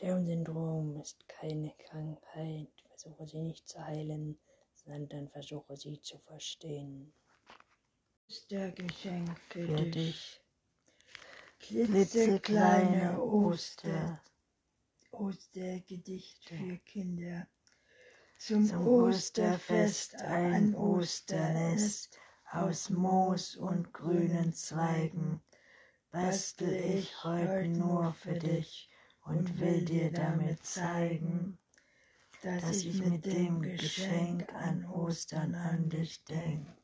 Down-Syndrom ist keine Krankheit. Versuche sie nicht zu heilen, sondern versuche sie zu verstehen. Ostergeschenk für, für dich. Klitzekleine Oster. Ostergedicht für Kinder. Zum, Zum Osterfest ein Osternest aus Moos und grünen Zweigen bastel ich heute nur für dich und will dir damit zeigen, dass ich mit dem Geschenk an Ostern an dich denk.